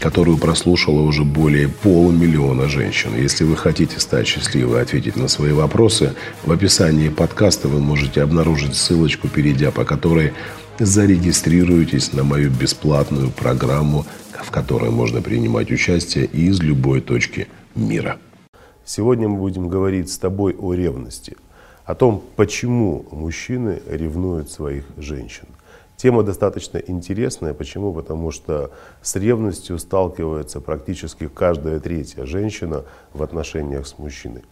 которую прослушало уже более полумиллиона женщин. Если вы хотите стать счастливой и ответить на свои вопросы, в описании подкаста вы можете обнаружить ссылочку, перейдя по которой зарегистрируйтесь на мою бесплатную программу, в которой можно принимать участие из любой точки мира. Сегодня мы будем говорить с тобой о ревности, о том, почему мужчины ревнуют своих женщин. Тема достаточно интересная. Почему? Потому что с ревностью сталкивается практически каждая третья женщина в отношениях с мужчиной.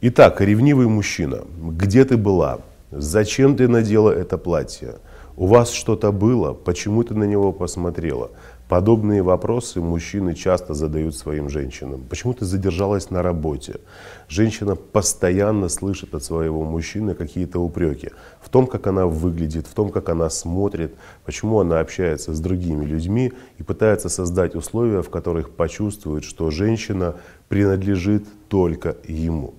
Итак, ревнивый мужчина, где ты была? Зачем ты надела это платье? У вас что-то было? Почему ты на него посмотрела? Подобные вопросы мужчины часто задают своим женщинам. Почему ты задержалась на работе? Женщина постоянно слышит от своего мужчины какие-то упреки в том, как она выглядит, в том, как она смотрит, почему она общается с другими людьми и пытается создать условия, в которых почувствует, что женщина принадлежит только ему.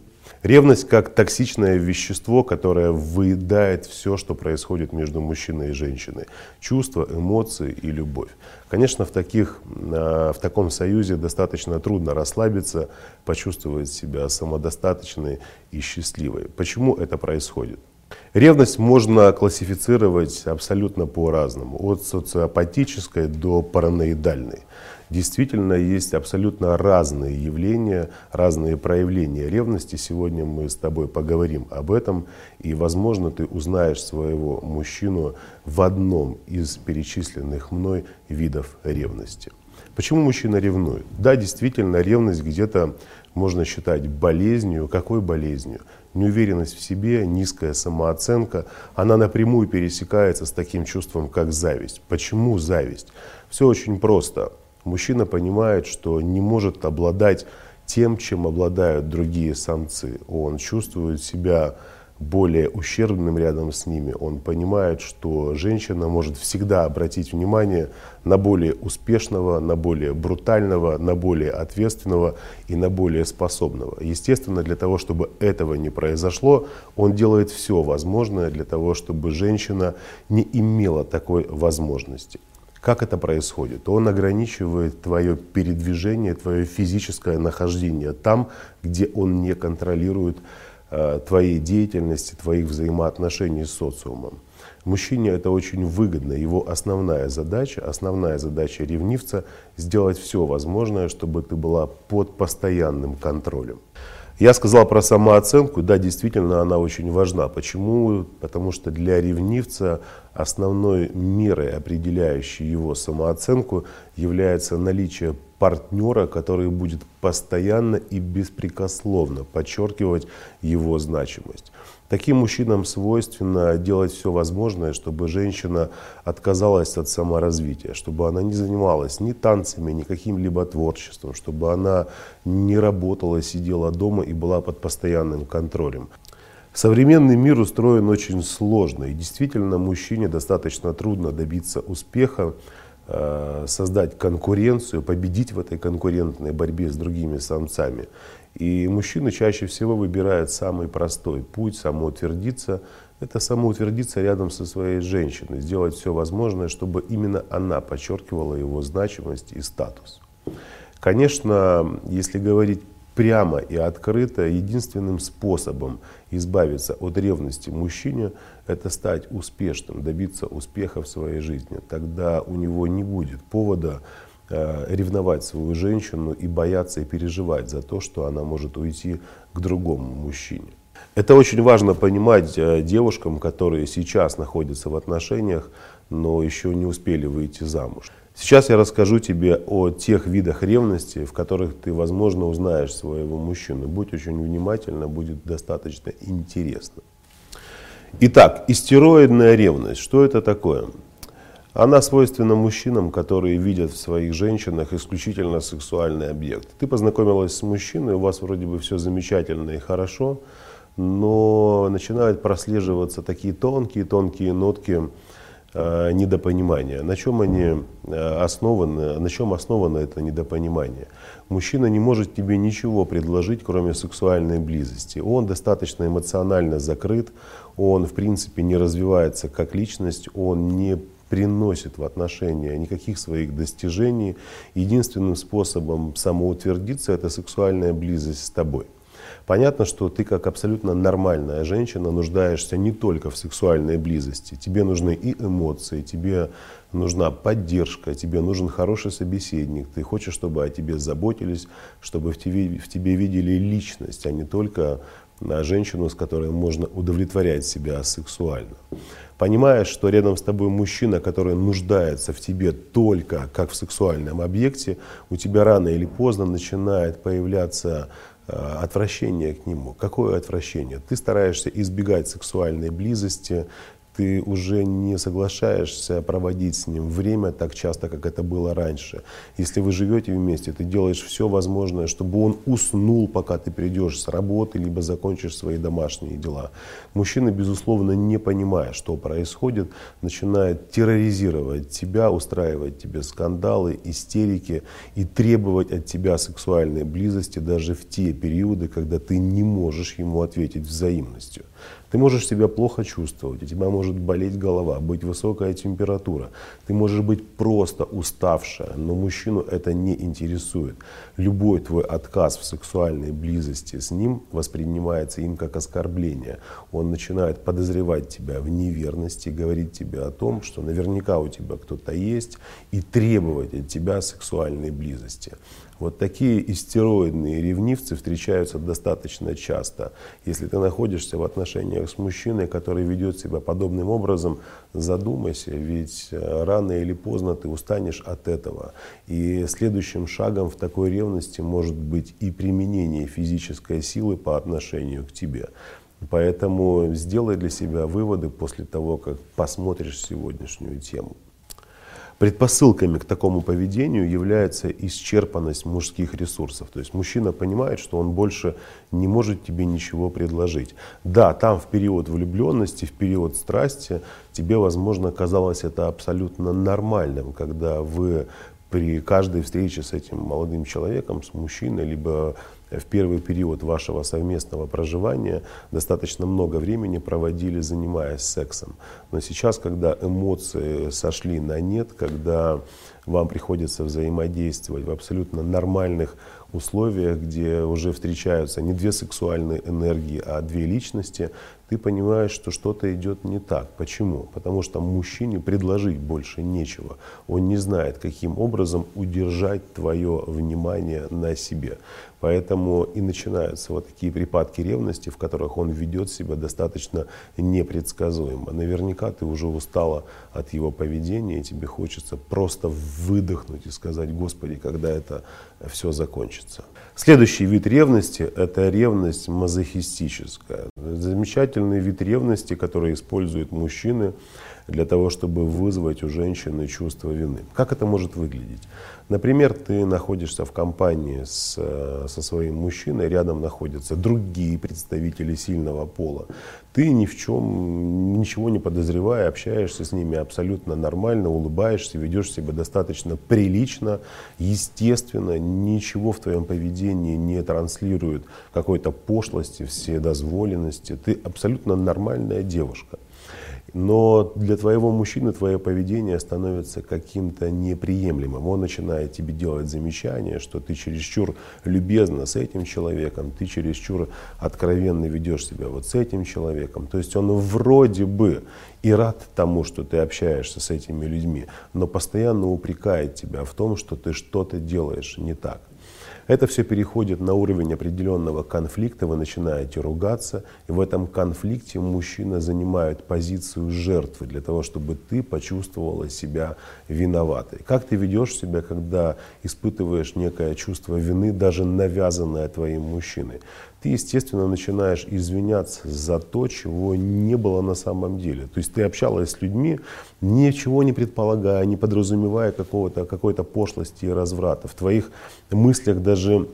Ревность как токсичное вещество, которое выедает все, что происходит между мужчиной и женщиной. Чувства, эмоции и любовь. Конечно, в, таких, а, в таком союзе достаточно трудно расслабиться, почувствовать себя самодостаточной и счастливой. Почему это происходит? Ревность можно классифицировать абсолютно по-разному, от социопатической до параноидальной действительно есть абсолютно разные явления, разные проявления ревности. Сегодня мы с тобой поговорим об этом, и, возможно, ты узнаешь своего мужчину в одном из перечисленных мной видов ревности. Почему мужчина ревнует? Да, действительно, ревность где-то можно считать болезнью. Какой болезнью? Неуверенность в себе, низкая самооценка, она напрямую пересекается с таким чувством, как зависть. Почему зависть? Все очень просто. Мужчина понимает, что не может обладать тем, чем обладают другие самцы. Он чувствует себя более ущербным рядом с ними. Он понимает, что женщина может всегда обратить внимание на более успешного, на более брутального, на более ответственного и на более способного. Естественно, для того, чтобы этого не произошло, он делает все возможное для того, чтобы женщина не имела такой возможности. Как это происходит? Он ограничивает твое передвижение, твое физическое нахождение там, где он не контролирует э, твоей деятельности, твоих взаимоотношений с социумом. Мужчине это очень выгодно. Его основная задача, основная задача ревнивца сделать все возможное, чтобы ты была под постоянным контролем. Я сказал про самооценку, да, действительно, она очень важна. Почему? Потому что для ревнивца основной мерой, определяющей его самооценку, является наличие партнера, который будет постоянно и беспрекословно подчеркивать его значимость. Таким мужчинам свойственно делать все возможное, чтобы женщина отказалась от саморазвития, чтобы она не занималась ни танцами, ни каким-либо творчеством, чтобы она не работала, сидела дома и была под постоянным контролем. Современный мир устроен очень сложно, и действительно мужчине достаточно трудно добиться успеха, создать конкуренцию, победить в этой конкурентной борьбе с другими самцами. И мужчины чаще всего выбирают самый простой путь, самоутвердиться. Это самоутвердиться рядом со своей женщиной, сделать все возможное, чтобы именно она подчеркивала его значимость и статус. Конечно, если говорить прямо и открыто, единственным способом избавиться от ревности мужчине – это стать успешным, добиться успеха в своей жизни. Тогда у него не будет повода Э, ревновать свою женщину и бояться и переживать за то, что она может уйти к другому мужчине. Это очень важно понимать э, девушкам, которые сейчас находятся в отношениях, но еще не успели выйти замуж. Сейчас я расскажу тебе о тех видах ревности, в которых ты, возможно, узнаешь своего мужчину. Будь очень внимательна, будет достаточно интересно. Итак, истероидная ревность. Что это такое? Она свойственна мужчинам, которые видят в своих женщинах исключительно сексуальный объект. Ты познакомилась с мужчиной, у вас вроде бы все замечательно и хорошо, но начинают прослеживаться такие тонкие-тонкие нотки э, недопонимания. На чем они э, основаны, на чем основано это недопонимание? Мужчина не может тебе ничего предложить, кроме сексуальной близости. Он достаточно эмоционально закрыт, он в принципе не развивается как личность, он не приносит в отношения никаких своих достижений. Единственным способом самоутвердиться – это сексуальная близость с тобой. Понятно, что ты как абсолютно нормальная женщина нуждаешься не только в сексуальной близости. Тебе нужны и эмоции, тебе нужна поддержка, тебе нужен хороший собеседник. Ты хочешь, чтобы о тебе заботились, чтобы в тебе, в тебе видели личность, а не только на женщину, с которой можно удовлетворять себя сексуально понимаешь, что рядом с тобой мужчина, который нуждается в тебе только как в сексуальном объекте, у тебя рано или поздно начинает появляться э, отвращение к нему. Какое отвращение? Ты стараешься избегать сексуальной близости, ты уже не соглашаешься проводить с ним время так часто, как это было раньше. Если вы живете вместе, ты делаешь все возможное, чтобы он уснул, пока ты придешь с работы, либо закончишь свои домашние дела. Мужчина, безусловно, не понимая, что происходит, начинает терроризировать тебя, устраивать тебе скандалы, истерики и требовать от тебя сексуальной близости даже в те периоды, когда ты не можешь ему ответить взаимностью. Ты можешь себя плохо чувствовать, у тебя может болеть голова, быть высокая температура. Ты можешь быть просто уставшая, но мужчину это не интересует. Любой твой отказ в сексуальной близости с ним воспринимается им как оскорбление. Он начинает подозревать тебя в неверности, говорить тебе о том, что наверняка у тебя кто-то есть, и требовать от тебя сексуальной близости. Вот такие истероидные ревнивцы встречаются достаточно часто. Если ты находишься в отношениях с мужчиной, который ведет себя подобным образом, задумайся, ведь э, рано или поздно ты устанешь от этого. И следующим шагом в такой ревности может быть и применение физической силы по отношению к тебе. Поэтому сделай для себя выводы после того, как посмотришь сегодняшнюю тему. Предпосылками к такому поведению является исчерпанность мужских ресурсов. То есть мужчина понимает, что он больше не может тебе ничего предложить. Да, там в период влюбленности, в период страсти тебе, возможно, казалось это абсолютно нормальным, когда вы при каждой встрече с этим молодым человеком, с мужчиной, либо в первый период вашего совместного проживания достаточно много времени проводили, занимаясь сексом. Но сейчас, когда эмоции сошли на нет, когда вам приходится взаимодействовать в абсолютно нормальных условиях, где уже встречаются не две сексуальные энергии, а две личности, ты понимаешь, что что-то идет не так. Почему? Потому что мужчине предложить больше нечего. Он не знает, каким образом удержать твое внимание на себе. Поэтому и начинаются вот такие припадки ревности, в которых он ведет себя достаточно непредсказуемо. Наверняка ты уже устала от его поведения, и тебе хочется просто выдохнуть и сказать, Господи, когда это все закончится. Следующий вид ревности – это ревность мазохистическая. Замечательный вид ревности, который используют мужчины для того, чтобы вызвать у женщины чувство вины. Как это может выглядеть? Например, ты находишься в компании с, э, со своим мужчиной, рядом находятся другие представители сильного пола. Ты ни в чем, ничего не подозревая, общаешься с ними абсолютно нормально, улыбаешься, ведешь себя достаточно прилично, естественно, ничего в твоем поведении не транслирует какой-то пошлости, вседозволенности. Ты абсолютно нормальная девушка. Но для твоего мужчины твое поведение становится каким-то неприемлемым. Он начинает тебе делать замечания, что ты чересчур любезно с этим человеком, ты чересчур откровенно ведешь себя вот с этим человеком. То есть он вроде бы и рад тому, что ты общаешься с этими людьми, но постоянно упрекает тебя в том, что ты что-то делаешь не так. Это все переходит на уровень определенного конфликта, вы начинаете ругаться, и в этом конфликте мужчина занимает позицию жертвы для того, чтобы ты почувствовала себя виноватой. Как ты ведешь себя, когда испытываешь некое чувство вины, даже навязанное твоим мужчиной? Ты, естественно, начинаешь извиняться за то, чего не было на самом деле. То есть ты общалась с людьми, ничего не предполагая, не подразумевая какого-то, какой-то пошлости и разврата. В твоих мыслях даже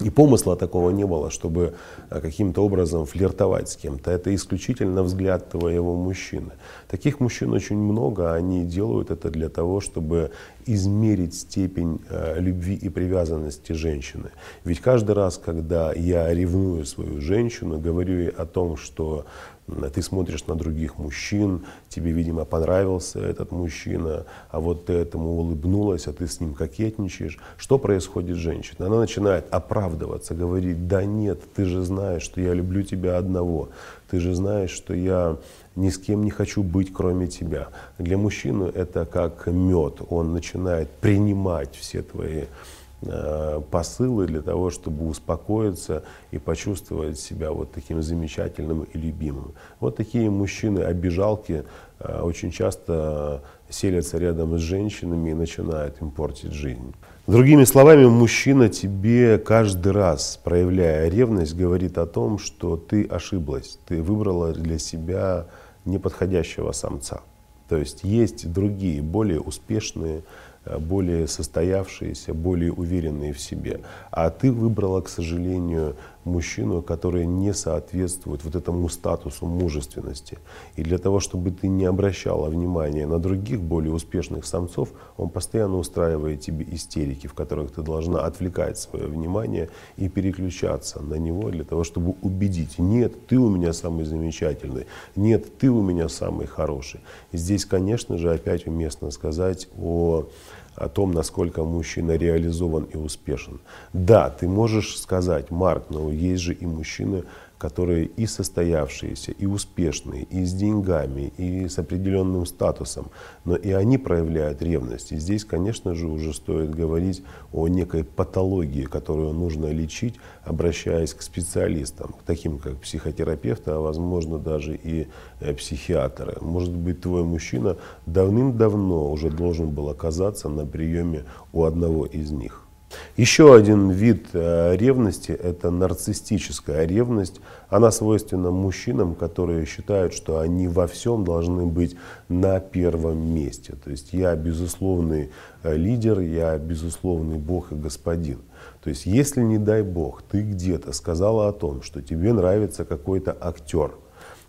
и помысла такого не было, чтобы э, каким-то образом флиртовать с кем-то. Это исключительно взгляд твоего мужчины. Таких мужчин очень много, они делают это для того, чтобы измерить степень э, любви и привязанности женщины. Ведь каждый раз, когда я ревную свою женщину, говорю ей о том, что ты смотришь на других мужчин, тебе, видимо, понравился этот мужчина, а вот ты этому улыбнулась, а ты с ним кокетничаешь. Что происходит с женщиной? Она начинает оправдываться, говорить, да нет, ты же знаешь, что я люблю тебя одного, ты же знаешь, что я ни с кем не хочу быть, кроме тебя. Для мужчины это как мед, он начинает принимать все твои Э, посылы для того, чтобы успокоиться и почувствовать себя вот таким замечательным и любимым. Вот такие мужчины-обижалки э, очень часто селятся рядом с женщинами и начинают им портить жизнь. Другими словами, мужчина тебе каждый раз, проявляя ревность, говорит о том, что ты ошиблась, ты выбрала для себя неподходящего самца. То есть есть другие, более успешные, Э, более состоявшиеся, более уверенные в себе. А ты выбрала, к сожалению, мужчину, который не соответствует вот этому статусу мужественности. И для того, чтобы ты не обращала внимания на других более успешных самцов, он постоянно устраивает тебе истерики, в которых ты должна отвлекать свое внимание и переключаться на него для того, чтобы убедить, нет, ты у меня самый замечательный, нет, ты у меня самый хороший. Здесь, конечно же, опять уместно сказать о о том, насколько мужчина реализован и успешен. Да, ты можешь сказать, Марк, но есть же и мужчины, которые и состоявшиеся, и успешные, и с деньгами, и с определенным статусом, но и они проявляют ревность. И здесь, конечно же, уже стоит говорить о некой патологии, которую нужно лечить, обращаясь к специалистам, таким как психотерапевты, а возможно даже и э, психиатры. Может быть, твой мужчина давным-давно уже должен был оказаться на приеме у одного из них. Еще один вид э, ревности – это нарциссическая ревность. Она свойственна мужчинам, которые считают, что они во всем должны быть на первом месте. То есть я безусловный э, лидер, я безусловный Бог и Господин. То есть если, не дай Бог, ты где-то сказала о том, что тебе нравится какой-то актер,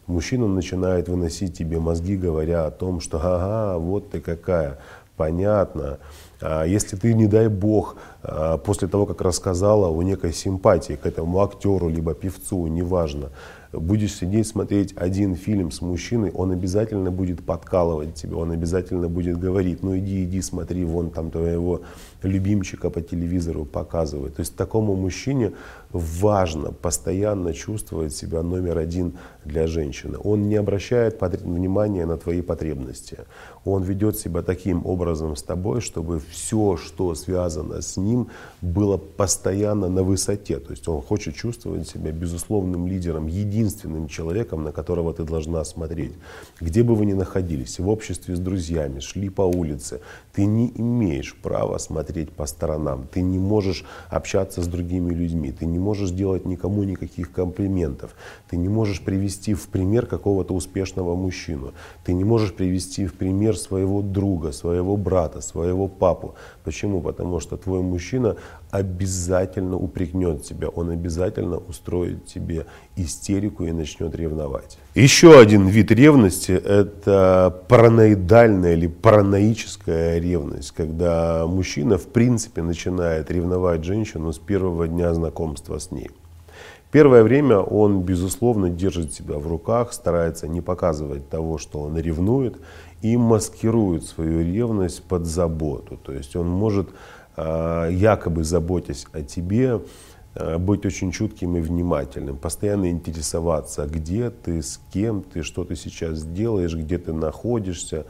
мужчина начинает выносить тебе мозги, говоря о том, что ага, вот ты какая, понятно, если ты, не дай бог, а, после того, как рассказала о некой симпатии к этому актеру, либо певцу, неважно, будешь сидеть, смотреть один фильм с мужчиной, он обязательно будет подкалывать тебя, он обязательно будет говорить, ну иди, иди, смотри, вон там твоего любимчика по телевизору показывают. То есть такому мужчине важно постоянно чувствовать себя номер один для женщины. Он не обращает внимания на твои потребности. Он ведет себя таким образом с тобой, чтобы все, что связано с ним, было постоянно на высоте. То есть он хочет чувствовать себя безусловным лидером, единственным человеком, на которого ты должна смотреть. Где бы вы ни находились, в обществе с друзьями, шли по улице, ты не имеешь права смотреть по сторонам, ты не можешь общаться с другими людьми, ты не можешь делать никому никаких комплиментов, ты не можешь привести в пример какого-то успешного мужчину, ты не можешь привести в пример своего друга, своего брата, своего папу. Почему? Потому что твой мужчина обязательно упрекнет тебя, он обязательно устроит тебе истерику и начнет ревновать. Еще один вид ревности – это параноидальная или параноическая ревность, когда мужчина в принципе начинает ревновать женщину с первого дня знакомства с ней. Первое время он, безусловно, держит себя в руках, старается не показывать того, что он ревнует, и маскирует свою ревность под заботу. То есть он может якобы заботясь о тебе, а, быть очень чутким и внимательным, постоянно интересоваться, где ты, с кем ты, что ты сейчас делаешь, где ты находишься.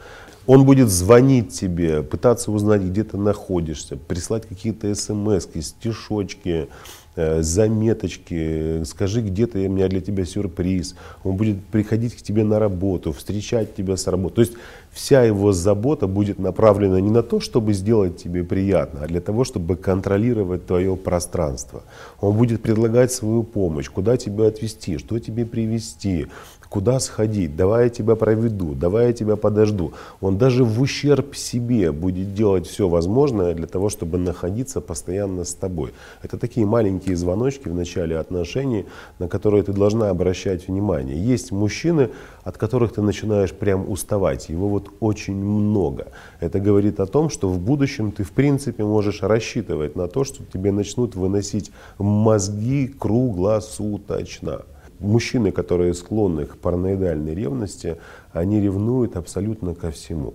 Он будет звонить тебе, пытаться узнать, где ты находишься, прислать какие-то смс, стишочки, э, заметочки, скажи, где-то у меня для тебя сюрприз. Он будет приходить к тебе на работу, встречать тебя с работы. То есть вся его забота будет направлена не на то, чтобы сделать тебе приятно, а для того, чтобы контролировать твое пространство. Он будет предлагать свою помощь, куда тебя отвезти, что тебе привезти, куда сходить, давай я тебя проведу, давай я тебя подожду. Он даже в ущерб себе будет делать все возможное для того, чтобы находиться постоянно с тобой. Это такие маленькие звоночки в начале отношений, на которые ты должна обращать внимание. Есть мужчины, от которых ты начинаешь прям уставать. Его вот очень много. Это говорит о том, что в будущем ты в принципе можешь рассчитывать на то, что тебе начнут выносить мозги круглосуточно мужчины, которые склонны к параноидальной ревности, они ревнуют абсолютно ко всему.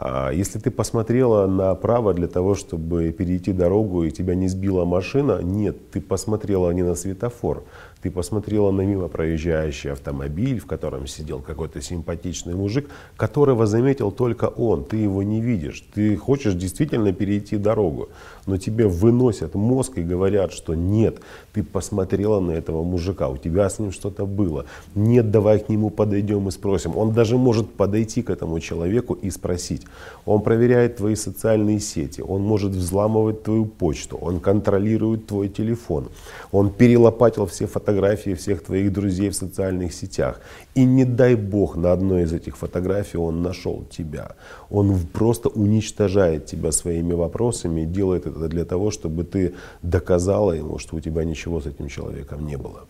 А если ты посмотрела направо для того, чтобы перейти дорогу и тебя не сбила машина, нет, ты посмотрела не на светофор, ты посмотрела на мимо проезжающий автомобиль, в котором сидел какой-то симпатичный мужик, которого заметил только он, ты его не видишь. Ты хочешь действительно перейти дорогу, но тебе выносят мозг и говорят, что нет, ты посмотрела на этого мужика, у тебя с ним что-то было. Нет, давай к нему подойдем и спросим. Он даже может подойти к этому человеку и спросить. Он проверяет твои социальные сети, он может взламывать твою почту, он контролирует твой телефон, он перелопатил все фотографии всех твоих друзей в социальных сетях. И не дай бог на одной из этих фотографий он нашел тебя. Он просто уничтожает тебя своими вопросами и делает это для того, чтобы ты доказала ему, что у тебя ничего с этим человеком не было.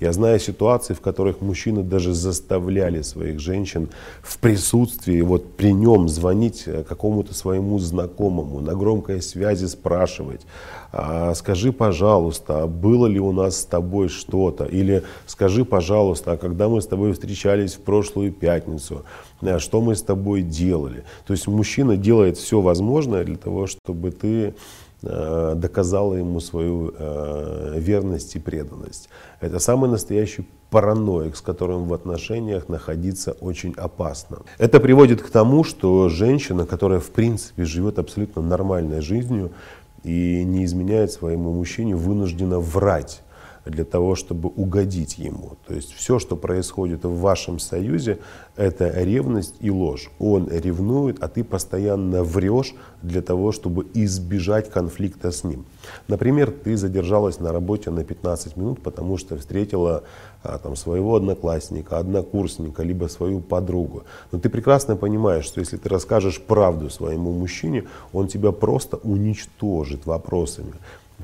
Я знаю ситуации, в которых мужчины даже заставляли своих женщин в присутствии, вот при нем звонить э, какому-то своему знакомому, на громкой связи спрашивать, а, скажи, пожалуйста, было ли у нас с тобой что-то? Или скажи, пожалуйста, а когда мы с тобой встречались в прошлую пятницу, э, что мы с тобой делали? То есть мужчина делает все возможное для того, чтобы ты доказала ему свою э, верность и преданность. Это самый настоящий параноик, с которым в отношениях находиться очень опасно. Это приводит к тому, что женщина, которая в принципе живет абсолютно нормальной жизнью, и не изменяет своему мужчине, вынуждена врать для того, чтобы угодить ему. То есть все, что происходит в вашем союзе, это ревность и ложь. Он ревнует, а ты постоянно врешь для того, чтобы избежать конфликта с ним. Например, ты задержалась на работе на 15 минут, потому что встретила а, там, своего одноклассника, однокурсника, либо свою подругу. Но ты прекрасно понимаешь, что если ты расскажешь правду своему мужчине, он тебя просто уничтожит вопросами.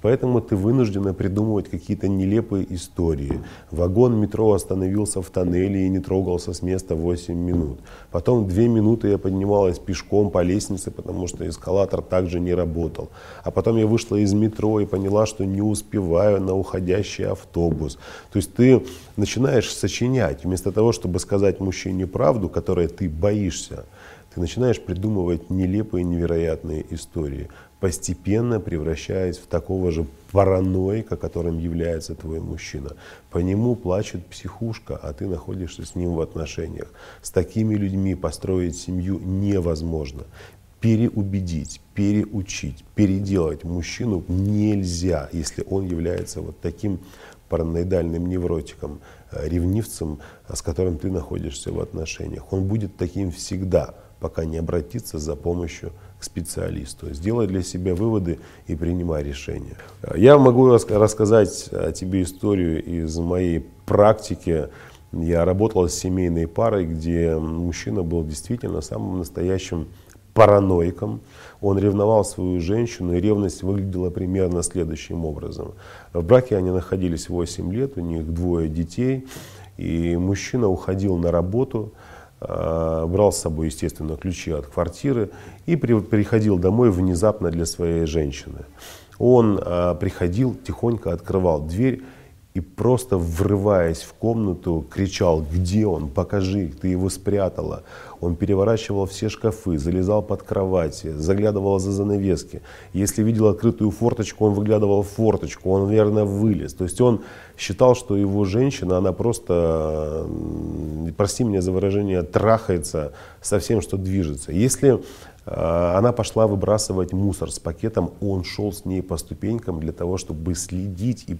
Поэтому ты вынуждена придумывать какие-то нелепые истории. Вагон метро остановился в тоннеле и не трогался с места 8 минут. Потом 2 минуты я поднималась пешком по лестнице, потому что эскалатор также не работал. А потом я вышла из метро и поняла, что не успеваю на уходящий автобус. То есть ты начинаешь сочинять, вместо того, чтобы сказать мужчине правду, которой ты боишься, ты начинаешь придумывать нелепые, невероятные истории постепенно превращаясь в такого же параноика, которым является твой мужчина. По нему плачет психушка, а ты находишься с ним в отношениях. С такими людьми построить семью невозможно. Переубедить, переучить, переделать мужчину нельзя, если он является вот таким параноидальным невротиком, э, ревнивцем, с которым ты находишься в отношениях. Он будет таким всегда, пока не обратится за помощью к специалисту. Сделай для себя выводы и принимай решения. Я могу рассказать тебе историю из моей практики. Я работал с семейной парой, где мужчина был действительно самым настоящим параноиком. Он ревновал свою женщину, и ревность выглядела примерно следующим образом. В браке они находились 8 лет, у них двое детей, и мужчина уходил на работу, брал с собой, естественно, ключи от квартиры и при, приходил домой внезапно для своей женщины. Он э, приходил, тихонько открывал дверь и просто врываясь в комнату, кричал, где он, покажи, ты его спрятала. Он переворачивал все шкафы, залезал под кровати, заглядывал за занавески. Если видел открытую форточку, он выглядывал в форточку, он, наверное, вылез. То есть он считал, что его женщина, она просто, прости меня за выражение, трахается со всем, что движется. Если э, она пошла выбрасывать мусор с пакетом, он шел с ней по ступенькам для того, чтобы следить и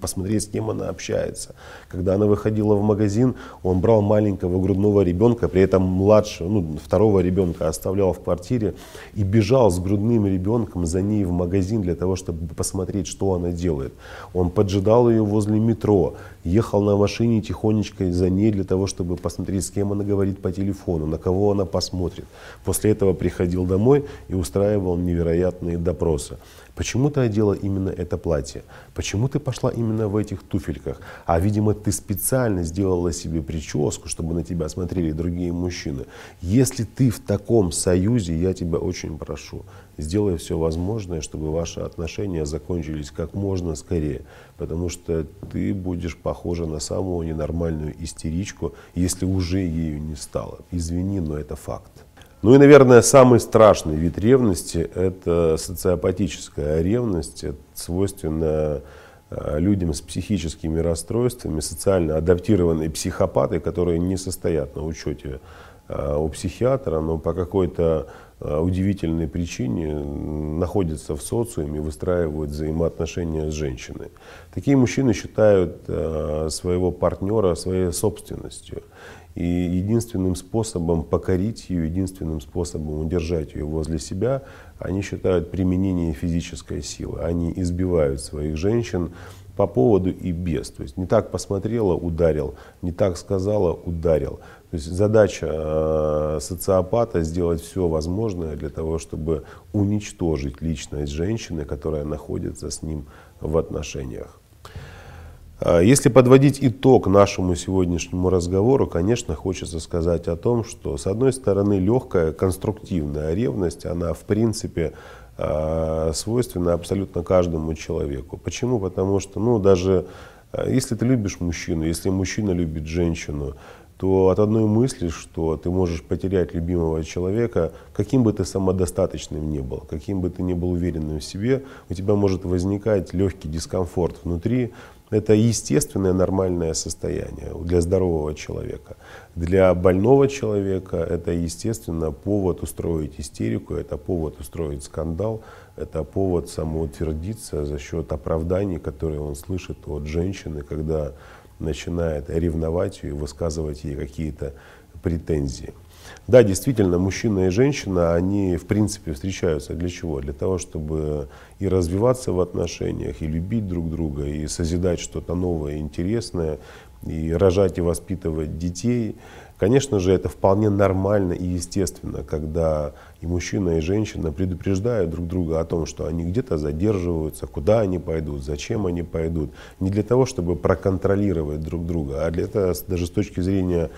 посмотреть, с кем она общается. Когда она выходила в магазин, он брал маленького грудного ребенка, при этом младшего, ну, второго ребенка оставлял в квартире и бежал с грудным ребенком за ней в магазин для того, чтобы посмотреть, что она делает. Он поджидал ее возле метро, ехал на машине тихонечко за ней для того, чтобы посмотреть, с кем она говорит по телефону, на кого она посмотрит. После этого приходил домой и устраивал невероятные допросы. Почему ты одела именно это платье? Почему ты пошла именно в этих туфельках? А, видимо, ты специально сделала себе прическу, чтобы на тебя смотрели другие мужчины. Если ты в таком союзе, я тебя очень прошу, сделай все возможное, чтобы ваши отношения закончились как можно скорее. Потому что ты будешь похожа на самую ненормальную истеричку, если уже ею не стала. Извини, но это факт. Ну и, наверное, самый страшный вид ревности – это социопатическая ревность. Это свойственно э, людям с психическими расстройствами, социально адаптированные психопаты, которые не состоят на учете э, у психиатра, но по какой-то э, удивительной причине находятся в социуме, выстраивают взаимоотношения с женщиной. Такие мужчины считают своего партнера своей собственностью. И единственным способом покорить ее, единственным способом удержать ее возле себя, они считают применение физической силы. Они избивают своих женщин по поводу и без. То есть не так посмотрела, ударил, не так сказала, ударил. То есть задача э, социопата сделать все возможное для того, чтобы уничтожить личность женщины, которая находится с ним в отношениях. А, если подводить итог нашему сегодняшнему разговору, конечно, хочется сказать о том, что с одной стороны легкая конструктивная ревность, она в принципе а, свойственна абсолютно каждому человеку. Почему? Потому что ну, даже а, если ты любишь мужчину, если мужчина любит женщину, то от одной мысли, что ты можешь потерять любимого человека, каким бы ты самодостаточным ни был, каким бы ты ни был уверенным в себе, у тебя может возникать легкий дискомфорт внутри, это естественное нормальное состояние для здорового человека. Для больного человека это, естественно, повод устроить истерику, это повод устроить скандал, это повод самоутвердиться за счет оправданий, которые он слышит от женщины, когда начинает ревновать ее и высказывать ей какие-то претензии. Да, действительно, мужчина и женщина, они в принципе встречаются для чего? Для того, чтобы и развиваться в отношениях, и любить друг друга, и созидать что-то новое, интересное, и рожать и воспитывать детей. Конечно же, это вполне нормально и естественно, когда и мужчина, и женщина предупреждают друг друга о том, что они где-то задерживаются, куда они пойдут, зачем они пойдут. Не для того, чтобы проконтролировать друг друга, а для этого даже с точки зрения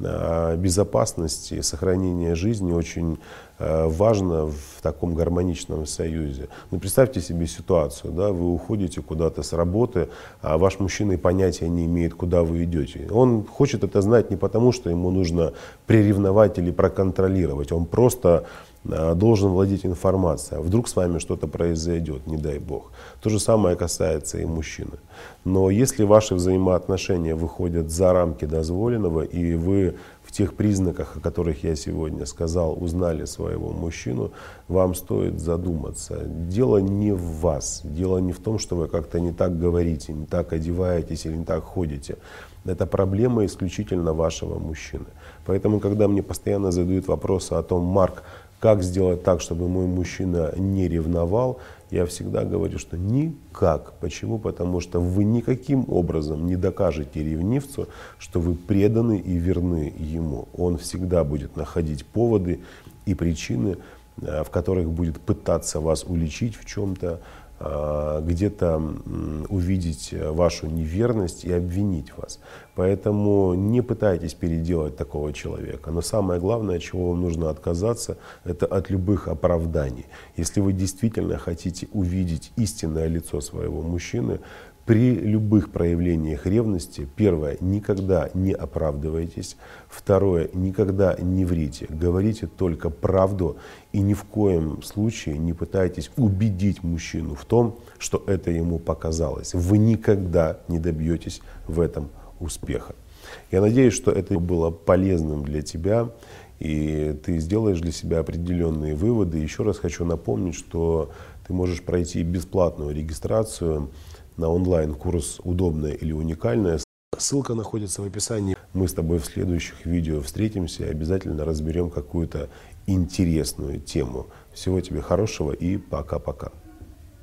безопасности, сохранения жизни очень э, важно в таком гармоничном союзе. Ну, представьте себе ситуацию, да, вы уходите куда-то с работы, а ваш мужчина и понятия не имеет, куда вы идете. Он хочет это знать не потому, что ему нужно приревновать или проконтролировать, он просто э, должен владеть информацией. А вдруг с вами что-то произойдет, не дай бог. То же самое касается и мужчины. Но если ваши взаимоотношения выходят за рамки дозволенного, и вы в тех признаках, о которых я сегодня сказал, узнали своего мужчину, вам стоит задуматься. Дело не в вас, дело не в том, что вы как-то не так говорите, не так одеваетесь или не так ходите. Это проблема исключительно вашего мужчины. Поэтому, когда мне постоянно задают вопросы о том, Марк, как сделать так, чтобы мой мужчина не ревновал, я всегда говорю, что никак. Почему? Потому что вы никаким образом не докажете ревнивцу, что вы преданы и верны ему. Он всегда будет находить поводы и причины, э, в которых будет пытаться вас уличить в чем-то, где-то увидеть вашу неверность и обвинить вас. Поэтому не пытайтесь переделать такого человека. Но самое главное, чего вам нужно отказаться, это от любых оправданий. Если вы действительно хотите увидеть истинное лицо своего мужчины, при любых проявлениях ревности, первое, никогда не оправдывайтесь, второе, никогда не врите, говорите только правду и ни в коем случае не пытайтесь убедить мужчину в том, что это ему показалось. Вы никогда не добьетесь в этом успеха. Я надеюсь, что это было полезным для тебя, и ты сделаешь для себя определенные выводы. Еще раз хочу напомнить, что ты можешь пройти бесплатную регистрацию на онлайн-курс «Удобное или уникальное». Ссылка находится в описании. Мы с тобой в следующих видео встретимся и обязательно разберем какую-то интересную тему. Всего тебе хорошего и пока-пока.